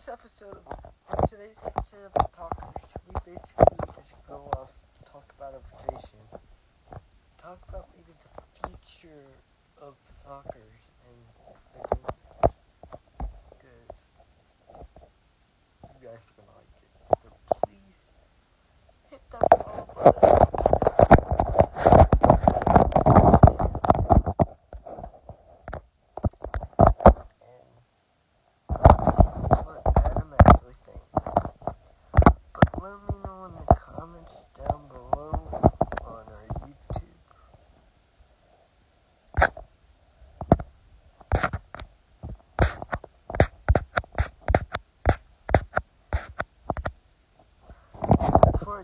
today's episode, in today's episode of the Talkers, we basically just go off, talk about a vacation, talk about maybe the future of Talkers and the gamers, because you guys are gonna like it. So please hit that follow button. And what Adam actually thinks. But let me know in the comments down below on our YouTube. Before I get into it, I just want to say that we just released some merchandise. Let me get and I'll basically show you what when we next video on the bus.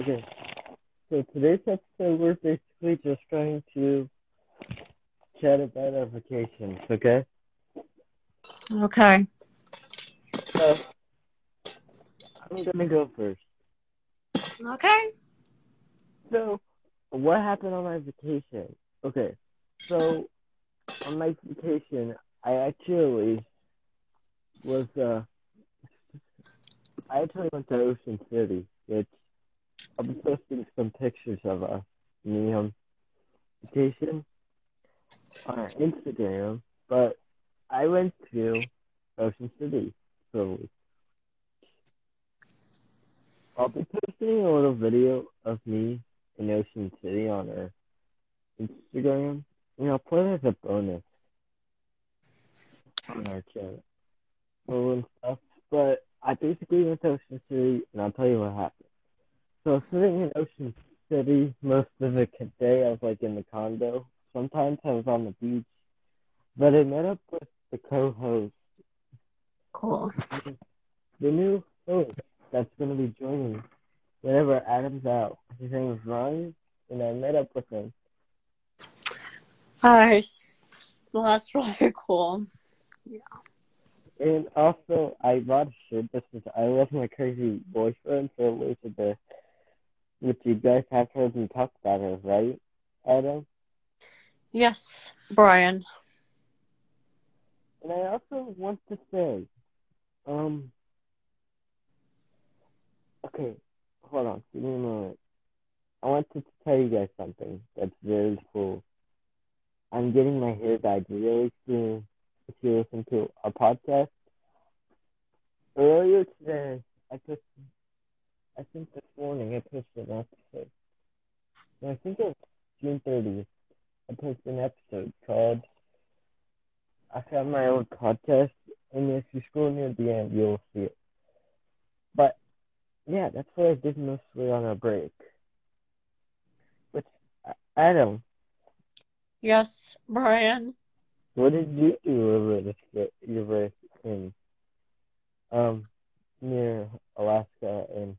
Okay, so today's episode we're basically just trying to chat about our vacations, okay? Okay. So, I'm gonna go first. Okay. So, what happened on my vacation? Okay, so on my vacation, I actually was uh, I actually went to Ocean City, which I'll be posting some pictures of us me on vacation on our Instagram. But I went to Ocean City week. I'll be posting a little video of me in Ocean City on our Instagram. And I'll put it as a bonus on our channel. But I basically went to Ocean City, and I'll tell you what happened. So sitting in Ocean City most of the day, I was like in the condo. Sometimes I was on the beach, but I met up with the co-host, Cool. the new host that's going to be joining whenever Adam's out. His name is Ryan, and I met up with him. Nice. Well, that's really cool. And also, I bought a shirt that says "I love my crazy boyfriend" for Elizabeth, which you guys have heard me talk about her, right, Adam? Yes, Brian. And I also want to say, um, okay, hold on, give me a moment. I wanted to tell you guys something that's very cool. I'm getting my hair dyed really soon. If you listen to our podcast, earlier today, I put, I think this morning I posted an episode. And I think it was June 30th. I posted an episode called I found my old podcast, and if you scroll near the end, you'll see it. But yeah, that's what I did mostly on our break. But Adam, Yes, Brian. What did you do over your break in um near Alaska and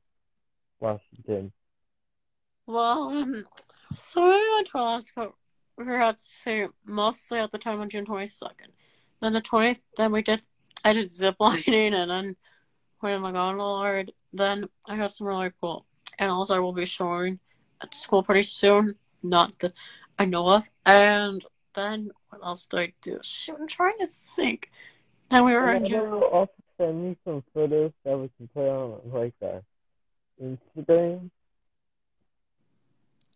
Washington? Well, um, so we went to Alaska. We were at say mostly at the time on June twenty second. Then the twentieth, then we did. I did zip lining and then went in my gondola. Then I got some really cool animals I will be showing at school pretty soon. Not that I know of. And then what else did I do? Shoot, I'm trying to think. Then we were in June. Adam will also send me some photos that we can put on like our Instagram.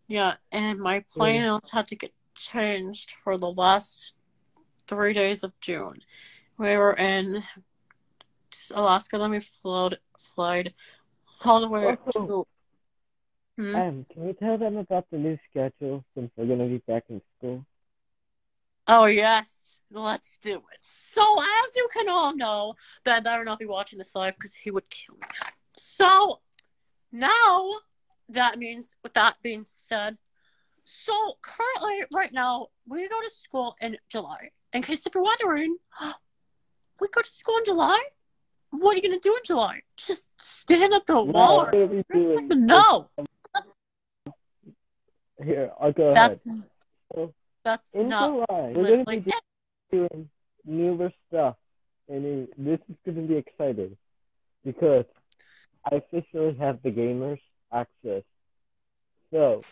Yeah, and my plane notes had to get changed for the last three days of June. We were in Alaska, then we flowed, flied all the way to. Hmm? Adam, can you tell them about the new schedule since we're gonna be back in school? Oh yes, let's do it. So as you can all know, Ben better not be watching this live because he would kill me. So now that means, with that being said, so currently right now we go to school in July. in case if you're wondering, we go to school in July. What are you gonna do in July? Just stand at the No, wall or are we doing? no? Here, I'll go That's ahead. Oh. That's in not July, we're going to be doing newer stuff, and it, this is going to be exciting because I officially have the gamers access. So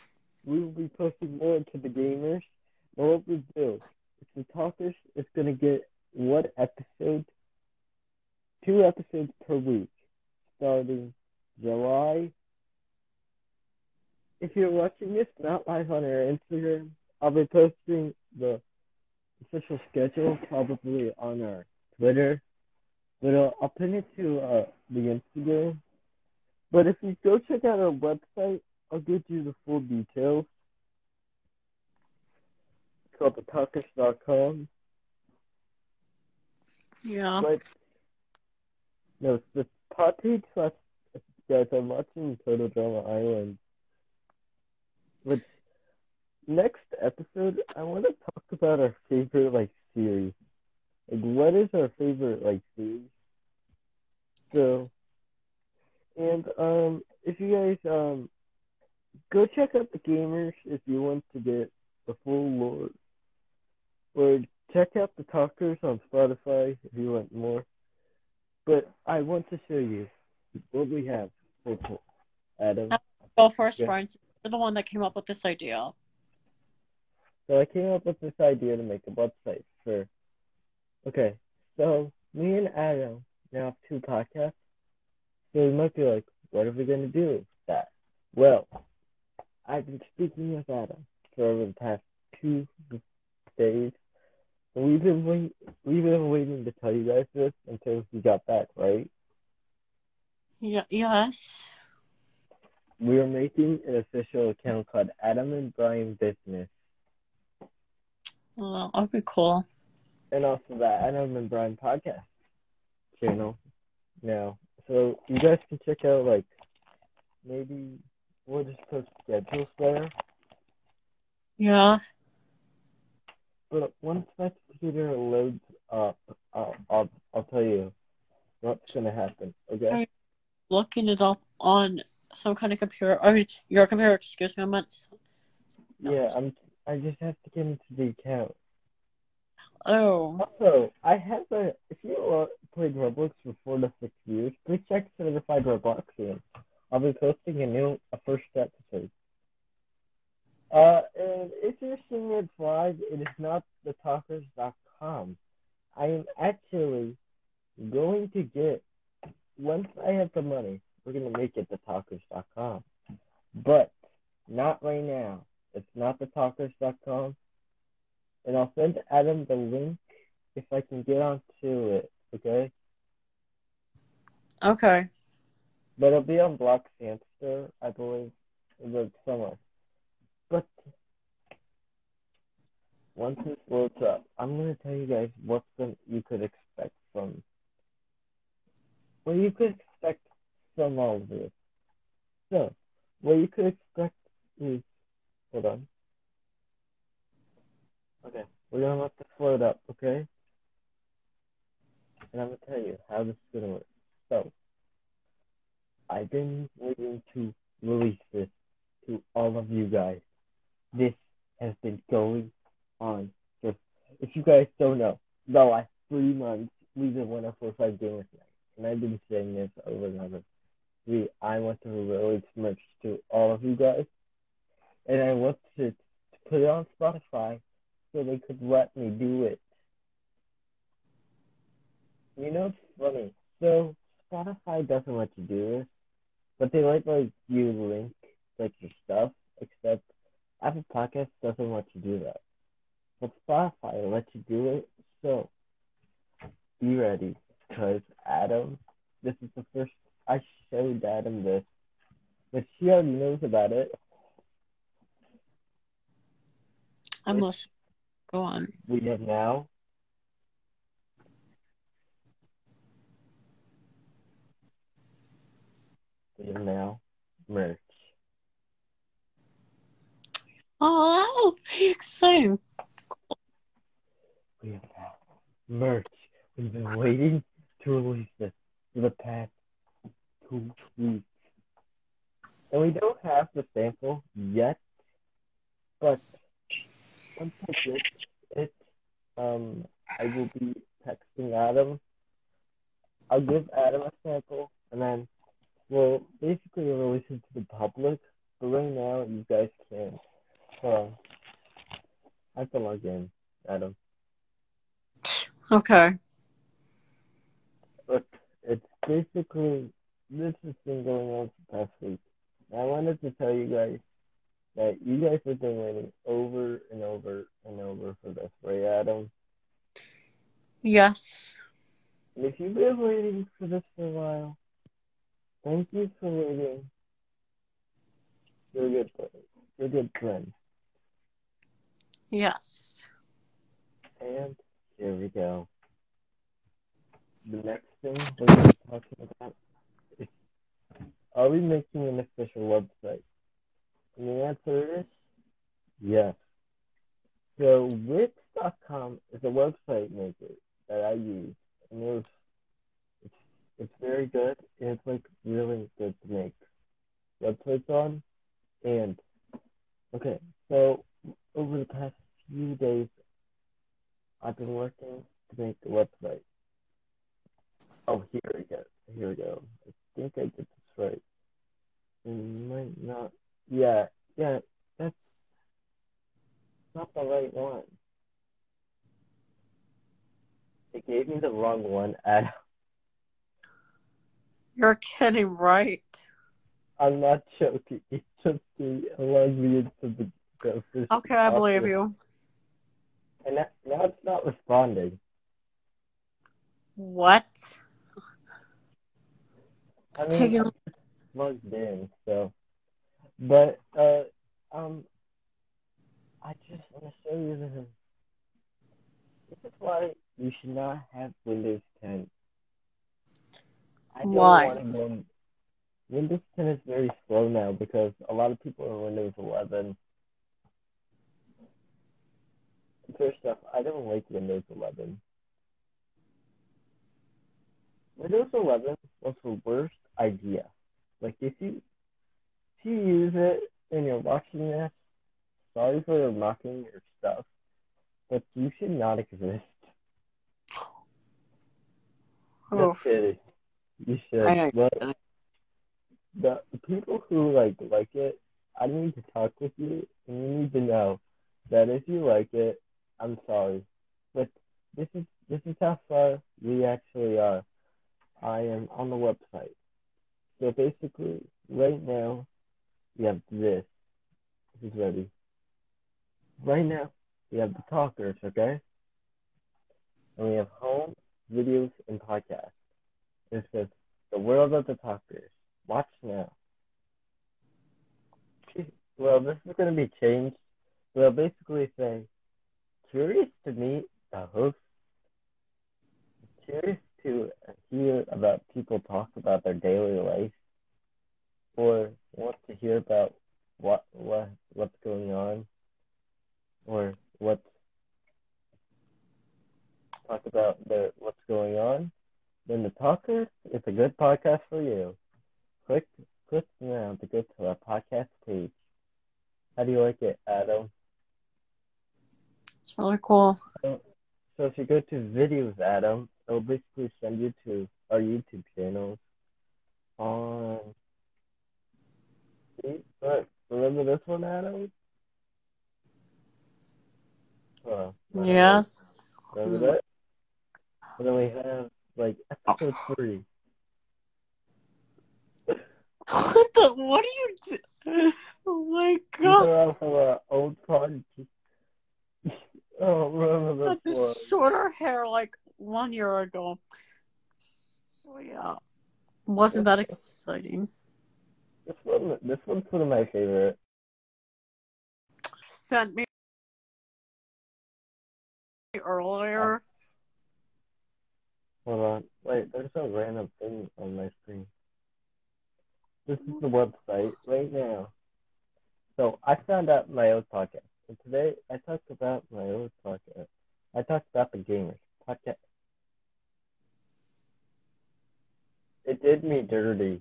we will be posting more to the gamers. And what we do is the talkers is going to get one episode, two episodes per week, starting July. If you're watching this not live on our Instagram, I'll be posting the official schedule probably on our Twitter. But I'll, I'll pin it to uh, the Instagram. But if you go check out our website, I'll give you the full details. It's called thetalkers.com. Yeah. But no, it's the page slash guys. I'm watching Total Drama Island. Which next episode, I want to talk about our favorite like series. Like, what is our favorite like series? So, and um, if you guys um, go check out the gamers if you want to get the full lore, or check out the talkers on Spotify if you want more. But I want to show you what we have. for Adam. Go first, Yeah. Brian. You're the one that came up with this idea. So I came up with this idea to make a website for. Okay, so me and Adam now have two podcasts. So you might be like, what are we going to do with that? Well, I've been speaking with Adam for over the past two days. We've been wait- we've been waiting to tell you guys this until he got back, right? Yeah. Yes. We are making an official account called Adam and Brian Business. Well, that'd be cool. and also the Adam and Brian podcast channel now. So you guys can check out like maybe we'll just post schedules there. Yeah. But once my computer loads up, I'll I'll, I'll tell you what's gonna happen. Okay? Looking it up on some kind of computer. I mean, your computer. Excuse me. I meant. Yeah, I'm. I just have to get into the account. Oh. Also, I have a. If you uh, played Roblox for four to six years, please check Certified Robloxian. I'll be posting a new, a first episode. Uh, and if you're seeing it live, it is not thetalkers.com. I am actually going to get, once I have the money, we're going to make it thetalkers.com. But not right now. It's not thetalkers.com. And I'll send Adam the link if I can get onto it, okay? Okay. But it'll be on Block Hamster, I believe, like somewhere. But once this loads up, I'm gonna tell you guys what you could expect from what you could expect from all of this. So, what you could expect is hold on. Okay, we're gonna let this load up, okay? And I'm gonna tell you how this is gonna work. So, I've been waiting to release this to all of you guys. This has been going on for, if you guys don't know, the last three months, we've been 145 Gamers Night. And I've been saying this over and over. We, I want to release merch to all of you guys. And I want to, to put it on Spotify so they could let me do it. You know, it's funny. So Spotify doesn't let you do this, but they let like you link like your stuff. Except Apple Podcast doesn't let you do that, but Spotify lets you do it. So be ready, because Adam, this is the first I showed Adam this, but she already knows about it. I'm listening. Go on. We have now we have now merch. Oh, that will be exciting. we have now. merch. We've been waiting to release this for the past two weeks. And we don't have the sample yet, but once I get it, um, I will be texting Adam. I'll give Adam a sample, and then we'll basically release it to the public. But right now, you guys can't. So I have to log in, Adam. Okay. Look, it's basically this has been going on for the past week. I wanted to tell you guys that you guys have been waiting over and over and over for this, right, Adam? Yes. And if you've been waiting for this for a while, thank you for waiting. You're a good friend. You're a good friend. Yes. And here we go. The next thing we're going to be talking about is are we making an official website? And the answer is yes. So Wix.com is a website maker that I use, and it was, it's it's very good. It's like really good to make websites on. And okay, so over the past few days, I've been working to make the website. Oh, here we go. Here we go. I think I did this right. It might not. Yeah, yeah, not the right one. It gave me the wrong one. Adam. You're kidding, right? I'm not joking. It just allowed me to the, the official Okay, I believe you. And that, now it's not responding. What? I It's mean, taking plugged in, so. But, uh, um, I just want to show you this. This is why you should not have Windows 10. I don't Why? want to. Windows 10 is very slow now because a lot of people are Windows 11. First off, I don't like Windows 11. Windows 11 was the worst idea. Like if you if you use it and you're watching this, sorry for mocking your stuff, but you should not exist. Just kidding. You should. I. But the, the people who like like it, I need to talk with you, and you need to know that if you like it, I'm sorry, but this is this is how far we actually are. I am on the website. So basically, right now, we have this. This is ready. Right now, we have the talkers, okay? And we have home, videos, and podcasts. It says the world of the talkers. Watch now. Well, this is going to be changed. We'll basically say, curious to meet the host, curious to hear about people talk about their daily life, or want to hear about what what what's going on, or what talk about their what's going on, then the talker is a good podcast for you. Click click now to go to our podcast page. How do you like it, Adam? It's really cool. So if you go to videos, Adam, it'll basically send you to our YouTube channels on. Look, remember this one, Adam? On. Yes. Remember hmm. that? And then we have like episode oh. three. What the? What are you? Do- oh my god! off of our old podcast. oh, remember this one? shorter hair like one year ago. Oh yeah, wasn't that exciting? This one, this one's one of my favorite. Sent me earlier. Hold on. Wait, there's a random thing on my screen. This is the website right now. So I found out my old podcast. And today I talked about my old podcast. I talked about the gamers. Podcast. It did me dirty.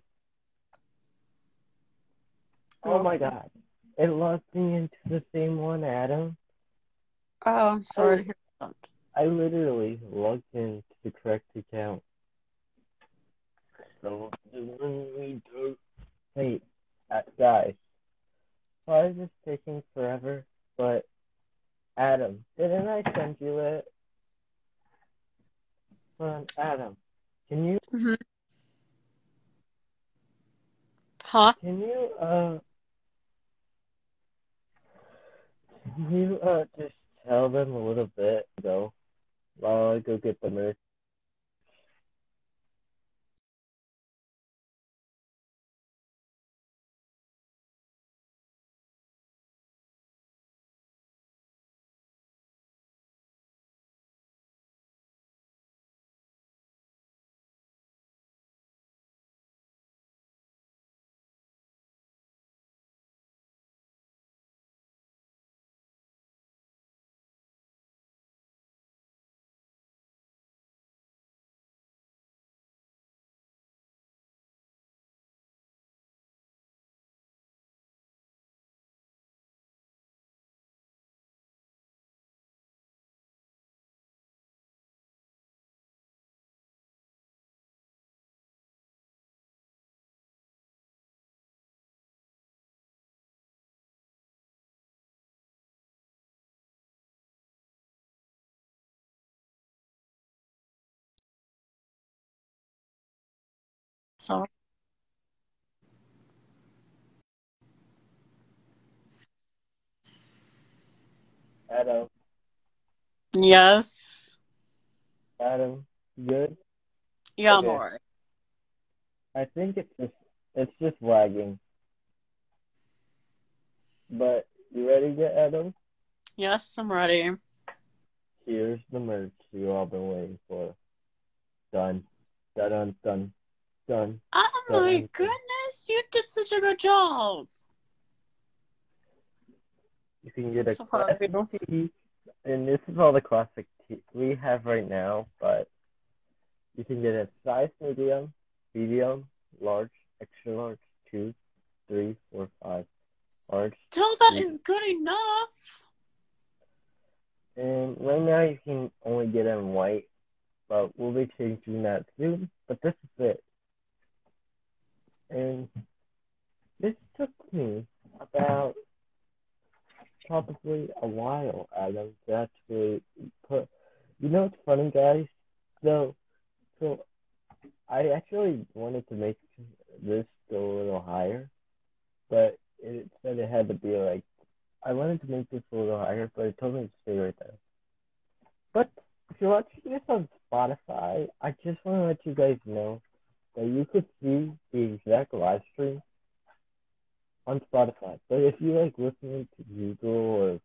Oh, oh my god. It logged me into the same one, Adam. Oh, I'm sorry to hear that. I literally logged into the correct account. So, when we do wait, uh, guys. Why is this taking forever? But, Adam, didn't I send you it? Hold on, Adam, can you, hmm Huh? can you, uh, can you, uh, just tell them a little bit, though, while I go get the merch? Sorry. Adam, Yes. Adam, good? Yeah, Okay. alright. I think it's just it's just lagging. But you ready yet, Adam? Yes, I'm ready. Here's the merch you all been waiting for. Done. Done done done. Oh Done. my goodness, you did such a good job. You can get a So classic tee, and this is all the classic tee we have right now, but you can get a size medium, medium, large, extra large, two, three, four, five, large, Still, that Yeah. is good enough. And right now you can only get it in white, but we'll be changing that soon. But this is it. And this took me about probably a while, Adam, to actually put. You know what's funny, guys? So, so I actually wanted to make this go a little higher, but it said it had to be like I wanted to make this a little higher, but it told me to stay right there. But if you're watching this on Spotify, I just want to let you guys know that you could see the exact live stream on Spotify. But if you like listening to Google or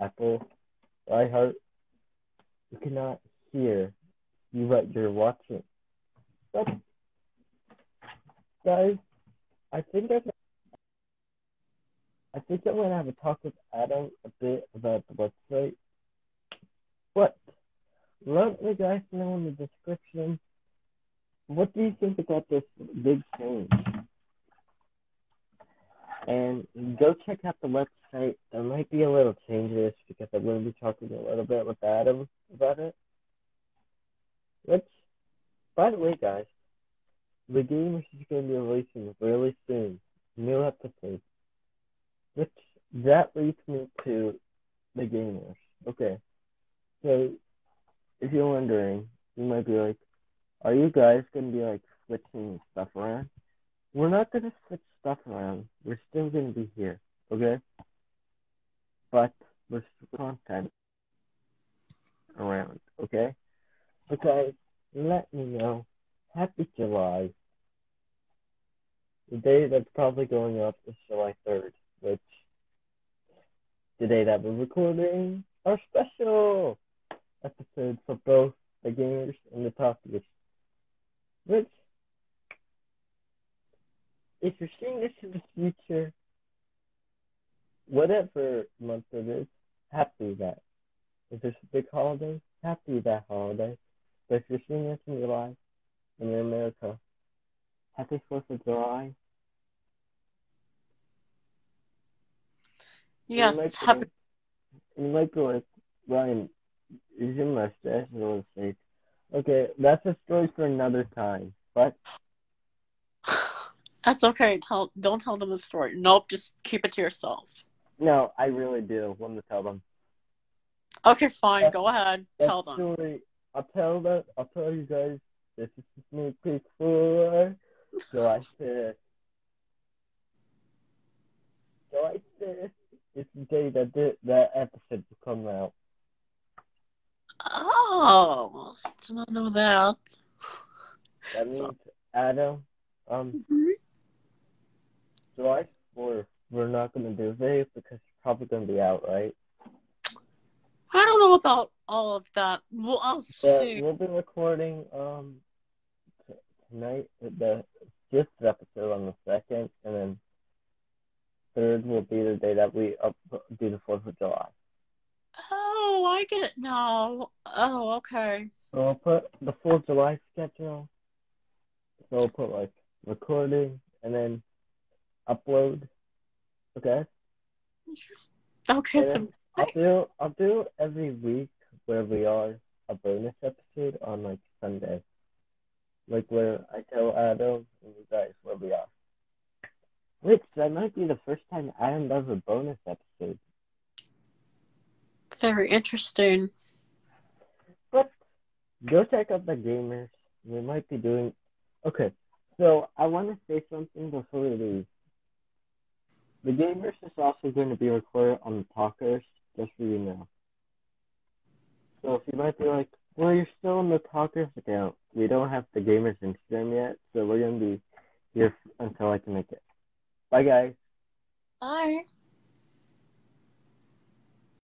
Apple or iHeart, you cannot hear you what you're watching. But guys, I think I I think I'm gonna have a talk with Adam a bit about the website. But let me guys know in the description what do you think about this big change? And go check out the website. There might be a little changes because I'm going to be talking a little bit with Adam about it. Which, by the way, guys, the game is going to be releasing really soon. New episode. Which that leads me to the gamers. Okay. So if you're wondering, you might be like, are you guys gonna be like switching stuff around? We're not gonna switch stuff around. We're still gonna be here, okay? But we're content around, okay? Okay, let me know. Happy July. The day that's probably going up is July 3rd, which the day that we're recording our special episode for both the gamers and the talkers. Which, if you're seeing this in the future, whatever month it is, happy that. If there's a big holiday, happy that holiday. But if you're seeing this in July and you're in America, happy 4th of July. Yes, happy. be like, Ryan, is your mustache a little fake? Okay, that's a story for another time. But That's okay. Tell don't tell them the story. Nope, just keep it to yourself. no, I really do want to tell them. Okay, fine. That- Go ahead. Tell them. story, I'll tell that. I'll tell you guys. This is a sneak peek for July fifth. July fifth is the day that thi- that episode will come out. Oh, did not know that. That means So- Adam. Um, Mhm. July fourth. We're not gonna do this video because it's probably gonna be out, right? I don't know about all of that. Well, I'll But see. we'll be recording um t- tonight the fifth episode on the second, and then third will be the day that we up do the Fourth of July. Oh, I get it now. Oh, okay. So I'll put the Fourth of July schedule. So I'll put like recording and then upload. Okay. Okay. Then. I'll do I'll do every week where we are a bonus episode on like Sunday. Like where I tell Adam and you guys where we are. Which that might be the first time Adam does a bonus episode. Very interesting. But go check out the gamers. We might be doing okay. So I wanna say something before we leave. The gamers is also going to be recorded on the talkers, just so you know. So if you might be like, well, you're still on the talkers account. We don't have the gamers Instagram yet, so we're gonna be here until I can make it. Bye, guys. Bye.